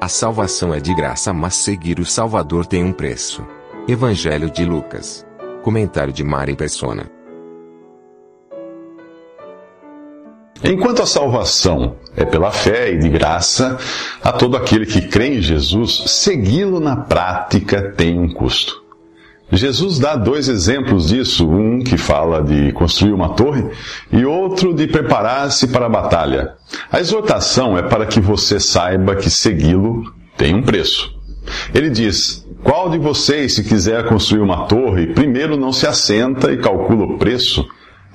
A salvação é de graça, mas seguir o Salvador tem um preço. Evangelho de Lucas. Comentário de Mari Persona. Enquanto a salvação é pela fé e de graça, a todo aquele que crê em Jesus, segui-lo na prática tem um custo. Jesus dá dois exemplos disso, um que fala de construir uma torre e outro de preparar-se para a batalha. A exortação é para que você saiba que segui-lo tem um preço. Ele diz: Qual de vocês, se quiser construir uma torre, primeiro não se assenta e calcula o preço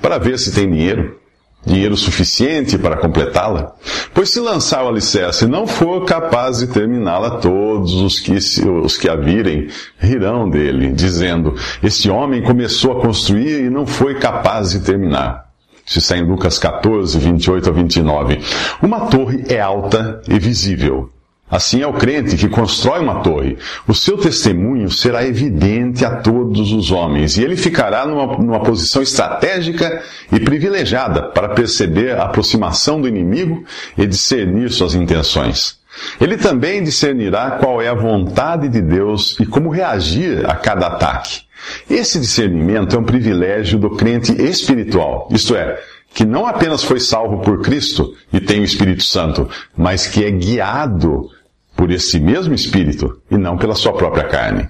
para ver se tem dinheiro? Dinheiro suficiente para completá-la? Pois se lançar o alicerce e não for capaz de terminá-la, todos os que, os que a virem rirão dele, dizendo: Este homem começou a construir e não foi capaz de terminar. Isso está em Lucas 14, 28 a 29. Uma torre é alta e visível Assim é o crente que constrói uma torre. O seu testemunho será evidente a todos os homens e ele ficará numa, numa, posição estratégica e privilegiada para perceber a aproximação do inimigo e discernir suas intenções. Ele também discernirá qual é a vontade de Deus e como reagir a cada ataque. Esse discernimento é um privilégio do crente espiritual, isto é, que não apenas foi salvo por Cristo e tem o Espírito Santo, mas que é guiado por esse mesmo Espírito e não pela sua própria carne.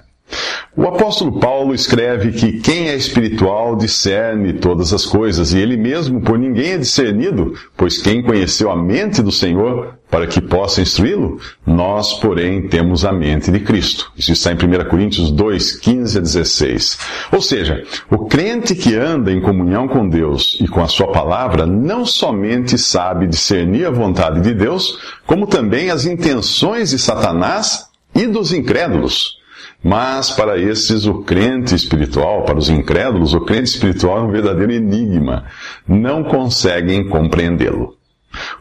O apóstolo Paulo escreve que quem é espiritual discerne todas as coisas, e ele mesmo por ninguém é discernido, pois quem conheceu a mente do Senhor para que possa instruí-lo, nós, porém, temos a mente de Cristo. Isso está em 1 Coríntios 2, 15 a 16. Ou seja, o crente que anda em comunhão com Deus e com a sua palavra não somente sabe discernir a vontade de Deus, como também as intenções de Satanás e dos incrédulos. Mas para esses, o crente espiritual, para os incrédulos, o crente espiritual é um verdadeiro enigma. Não conseguem compreendê-lo.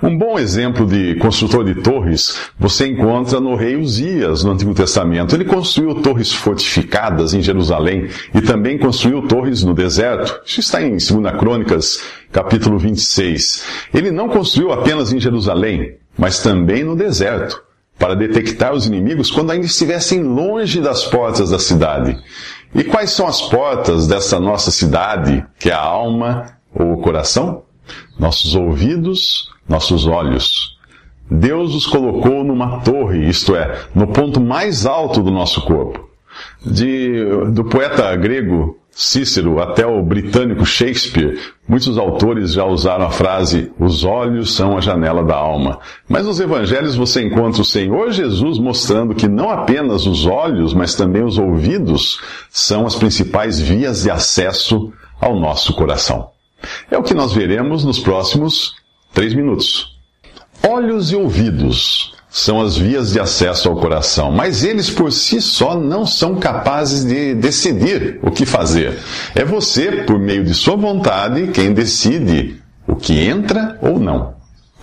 Um bom exemplo de construtor de torres você encontra no rei Uzias, no Antigo Testamento. Ele construiu torres fortificadas em Jerusalém e também construiu torres no deserto. Isso está em 2 Crônicas, capítulo 26. Ele não construiu apenas em Jerusalém, mas também no deserto para detectar os inimigos quando ainda estivessem longe das portas da cidade. E quais são as portas dessa nossa cidade, que é a alma ou o coração? Nossos ouvidos, nossos olhos. Deus os colocou numa torre, isto é, no ponto mais alto do nosso corpo. De, do poeta grego Cícero até o britânico Shakespeare, muitos autores já usaram a frase: os olhos são a janela da alma. Mas nos evangelhos você encontra o Senhor Jesus mostrando que não apenas os olhos, mas também os ouvidos são as principais vias de acesso ao nosso coração. É o que nós veremos nos próximos três minutos. Olhos e ouvidos são as vias de acesso ao coração, mas eles por si só não são capazes de decidir o que fazer. É você, por meio de sua vontade, quem decide o que entra ou não.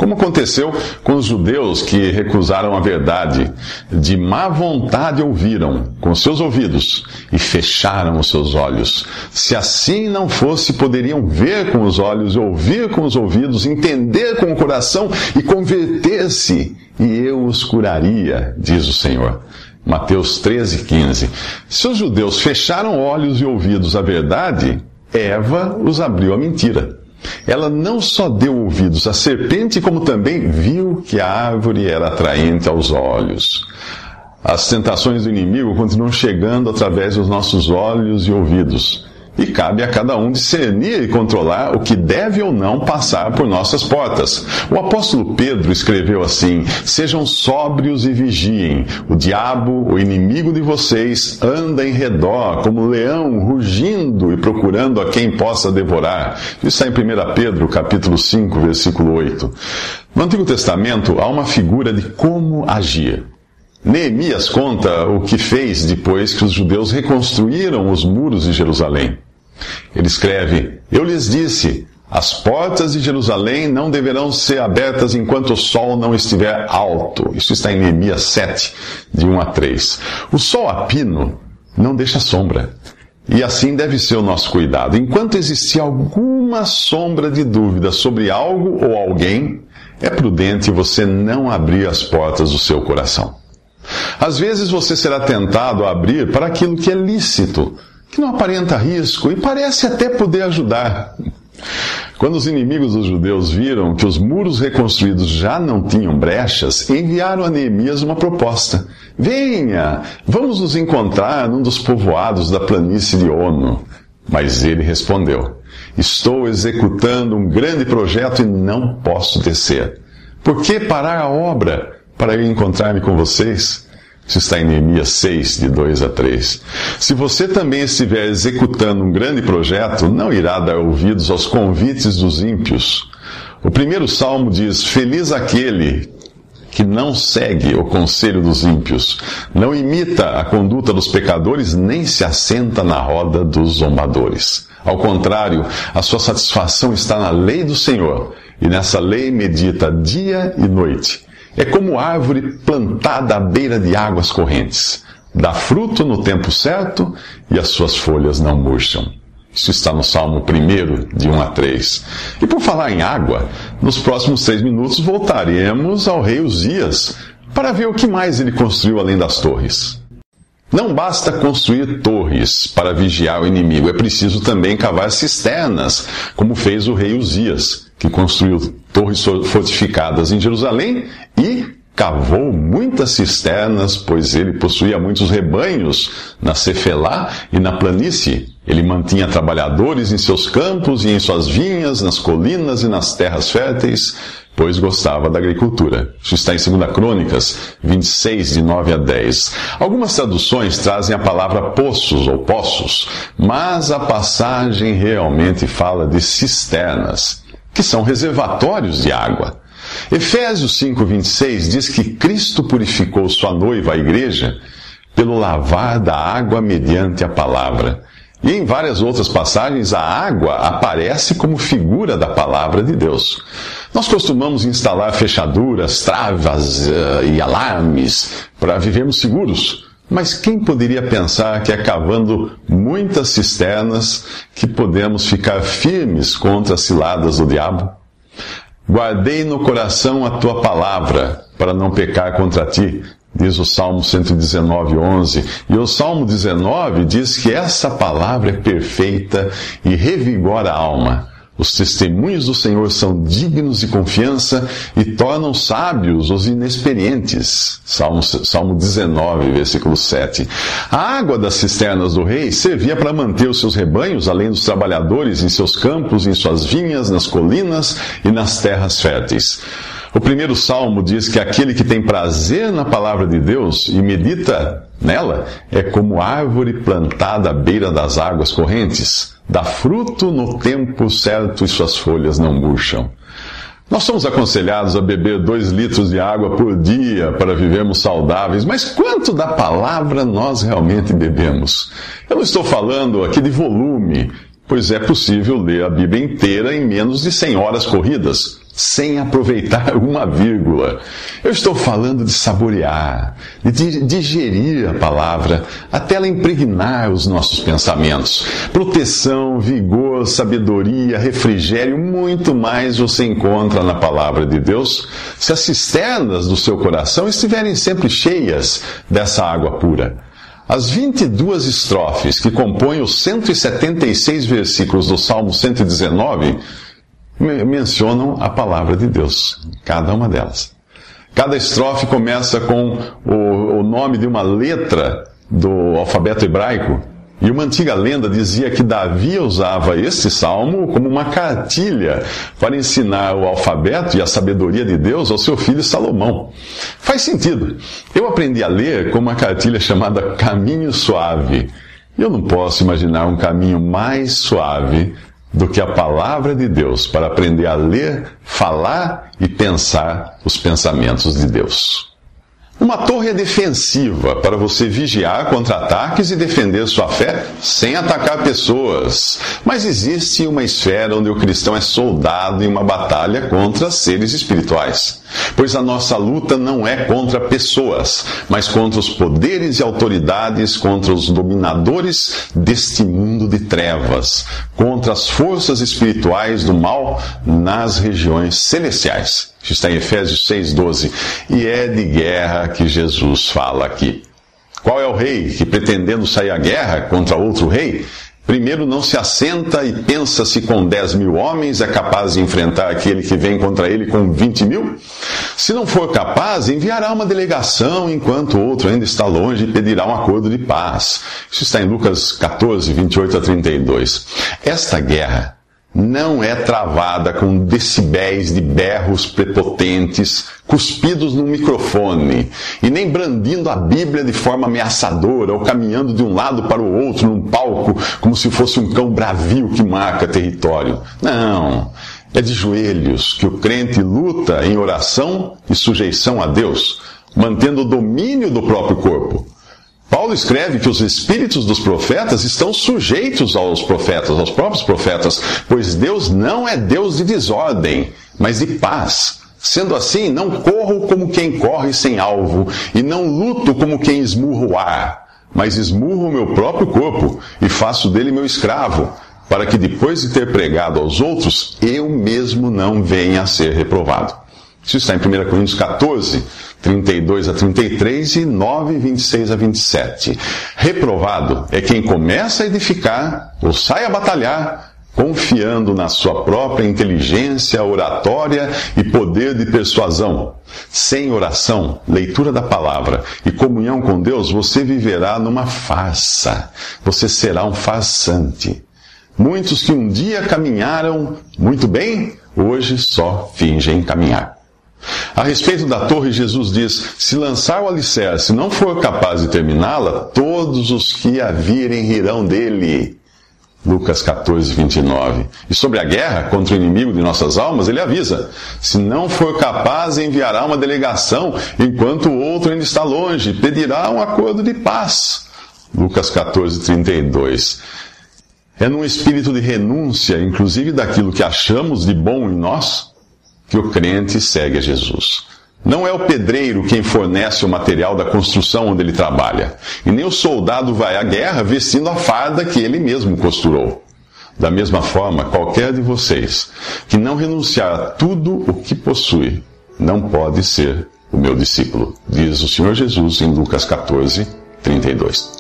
Como aconteceu com os judeus que recusaram a verdade, de má vontade ouviram com seus ouvidos e fecharam os seus olhos. Se assim não fosse, poderiam ver com os olhos, ouvir com os ouvidos, entender com o coração e converter-se, e eu os curaria, diz o Senhor. Mateus 13, 15. Se os judeus fecharam olhos e ouvidos à verdade, Eva os abriu à mentira. Ela não só deu ouvidos à serpente, como também viu que a árvore era atraente aos olhos. As tentações do inimigo continuam chegando através dos nossos olhos e ouvidos. E cabe a cada um discernir e controlar o que deve ou não passar por nossas portas. O apóstolo Pedro escreveu assim: Sejam sóbrios e vigiem. O diabo, o inimigo de vocês, anda em redor como leão, rugindo e procurando a quem possa devorar. Isso está em 1 Pedro, capítulo 5, versículo 8. No Antigo Testamento há uma figura de como agir. Neemias conta o que fez depois que os judeus reconstruíram os muros de Jerusalém. Ele escreve: Eu lhes disse, as portas de Jerusalém não deverão ser abertas enquanto o sol não estiver alto. Isso está em Neemias 7, de 1 a 3. O sol a pino não deixa sombra. E assim deve ser o nosso cuidado. Enquanto existir alguma sombra de dúvida sobre algo ou alguém, é prudente você não abrir as portas do seu coração. Às vezes você será tentado a abrir para aquilo que é lícito que não aparenta risco e parece até poder ajudar. Quando os inimigos dos judeus viram que os muros reconstruídos já não tinham brechas, enviaram a Neemias uma proposta. Venha, vamos nos encontrar num dos povoados da planície de Ono. Mas ele respondeu: Estou executando um grande projeto e não posso descer. Por que parar a obra para ir encontrar-me com vocês? Isso está em Neemias 6, de 2 a 3. Se você também estiver executando um grande projeto, não irá dar ouvidos aos convites dos ímpios. O primeiro salmo diz: Feliz aquele que não segue o conselho dos ímpios, não imita a conduta dos pecadores, nem se assenta na roda dos zombadores. Ao contrário, a sua satisfação está na lei do Senhor, e nessa lei medita dia e noite. É como árvore plantada à beira de águas correntes. Dá fruto no tempo certo e as suas folhas não murcham. Isso está no Salmo 1, de 1 a 3. E por falar em água, nos próximos seis minutos voltaremos ao rei Uzias para ver o que mais ele construiu além das torres. Não basta construir torres para vigiar o inimigo, é preciso também cavar cisternas, como fez o rei Uzias, que construiu torres fortificadas em Jerusalém e cavou muitas cisternas, pois ele possuía muitos rebanhos na Cefelá e na planície. Ele mantinha trabalhadores em seus campos e em suas vinhas, nas colinas e nas terras férteis, pois gostava da agricultura. Isso está em 2 Crônicas 26, de 9 a 10. Algumas traduções trazem a palavra poços ou poços, mas a passagem realmente fala de cisternas, que são reservatórios de água. Efésios 5:26 diz que Cristo purificou sua noiva, a igreja, pelo lavar da água mediante a palavra. E em várias outras passagens, a água aparece como figura da palavra de Deus. Nós costumamos instalar fechaduras, travas uh, e alarmes para vivermos seguros. Mas quem poderia pensar que é cavando muitas cisternas que podemos ficar firmes contra as ciladas do diabo? Guardei no coração a tua palavra, para não pecar contra ti, diz o Salmo 119, 11. E o Salmo 19 diz que essa palavra é perfeita e revigora a alma. Os testemunhos do Senhor são dignos de confiança e tornam sábios os inexperientes. Salmo, Salmo 19, versículo 7. A água das cisternas do rei servia para manter os seus rebanhos, além dos trabalhadores, em seus campos, em suas vinhas, nas colinas e nas terras férteis. O primeiro salmo diz que aquele que tem prazer na palavra de Deus e medita nela é como árvore plantada à beira das águas correntes dá fruto no tempo certo e suas folhas não murcham. Nós somos aconselhados a beber dois litros de água por dia para vivermos saudáveis, mas quanto da palavra nós realmente bebemos? Eu não estou falando aqui de volume, pois é possível ler a Bíblia inteira em menos de 100 horas corridas sem aproveitar uma vírgula. Eu estou falando de saborear, de digerir a palavra, até ela impregnar os nossos pensamentos. Proteção, vigor, sabedoria, refrigério, muito mais você encontra na palavra de Deus se as cisternas do seu coração estiverem sempre cheias dessa água pura. As 22 estrofes que compõem os 176 versículos do Salmo 119 mencionam a palavra de Deus, cada uma delas. Cada estrofe começa com o, o nome de uma letra do alfabeto hebraico E uma antiga lenda dizia que Davi usava este salmo como uma cartilha para ensinar o alfabeto e a sabedoria de Deus ao seu filho Salomão. Faz sentido. Eu aprendi a ler com uma cartilha chamada Caminho Suave. Eu não posso imaginar um caminho mais suave do que a palavra de Deus para aprender a ler, falar e pensar os pensamentos de Deus. Uma torre é defensiva para você vigiar contra ataques e defender sua fé sem atacar pessoas. Mas existe uma esfera onde o cristão é soldado em uma batalha contra seres espirituais. Pois a nossa luta não é contra pessoas, mas contra os poderes e autoridades, contra os dominadores deste mundo de trevas, contra as forças espirituais do mal nas regiões celestiais. Isso está em Efésios 6,12. E é de guerra que Jesus fala aqui. Qual é o rei que, pretendendo sair à guerra contra outro rei, primeiro não se assenta e pensa se com 10 mil homens é capaz de enfrentar aquele que vem contra ele com 20 mil? Se não for capaz, enviará uma delegação enquanto o outro ainda está longe e pedirá um acordo de paz. Isso está em Lucas 14, 28 a 32. Esta guerra não é travada com decibéis de berros prepotentes, cuspidos no microfone, e nem brandindo a Bíblia de forma ameaçadora ou caminhando de um lado para o outro num palco como se fosse um cão bravio que marca território. Não. É de joelhos que o crente luta em oração e sujeição a Deus, mantendo o domínio do próprio corpo Paulo escreve que os espíritos dos profetas estão sujeitos aos profetas, aos próprios profetas, pois Deus não é Deus de desordem, mas de paz. Sendo assim, não corro como quem corre sem alvo, e não luto como quem esmurra o ar, mas esmurro o meu próprio corpo e faço dele meu escravo, para que depois de ter pregado aos outros, eu mesmo não venha a ser reprovado. Isso está em 1 Coríntios 14, 32 a 33 e 9, 26 a 27. Reprovado é quem começa a edificar ou sai a batalhar, confiando na sua própria inteligência oratória e poder de persuasão. Sem oração, leitura da palavra e comunhão com Deus, você viverá numa farsa. Você será um farsante. Muitos que um dia caminharam muito bem, hoje só fingem caminhar. A respeito da torre, Jesus diz: Se lançar o alicerce não for capaz de terminá-la, todos os que a virem rirão dele. Lucas 14, 29. E sobre a guerra contra o inimigo de nossas almas, ele avisa: Se não for capaz, enviará uma delegação, enquanto o outro ainda está longe, pedirá um acordo de paz. Lucas 14, 32. É num espírito de renúncia, inclusive daquilo que achamos de bom em nós, que o crente segue a Jesus. Não é o pedreiro quem fornece o material da construção onde ele trabalha, e nem o soldado vai à guerra vestindo a farda que ele mesmo costurou. Da mesma forma, qualquer de vocês que não renunciar a tudo o que possui, não pode ser o meu discípulo, diz o Senhor Jesus em Lucas 14, 32.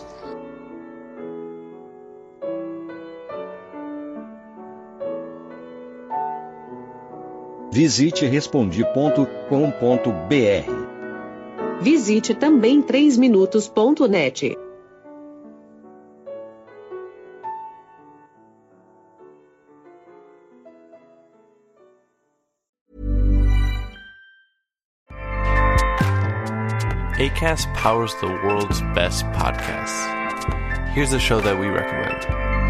Visite respondi.com.br. Visite também 3minutos.net. ACAST powers the world's best podcasts. Here's a show that we recommend.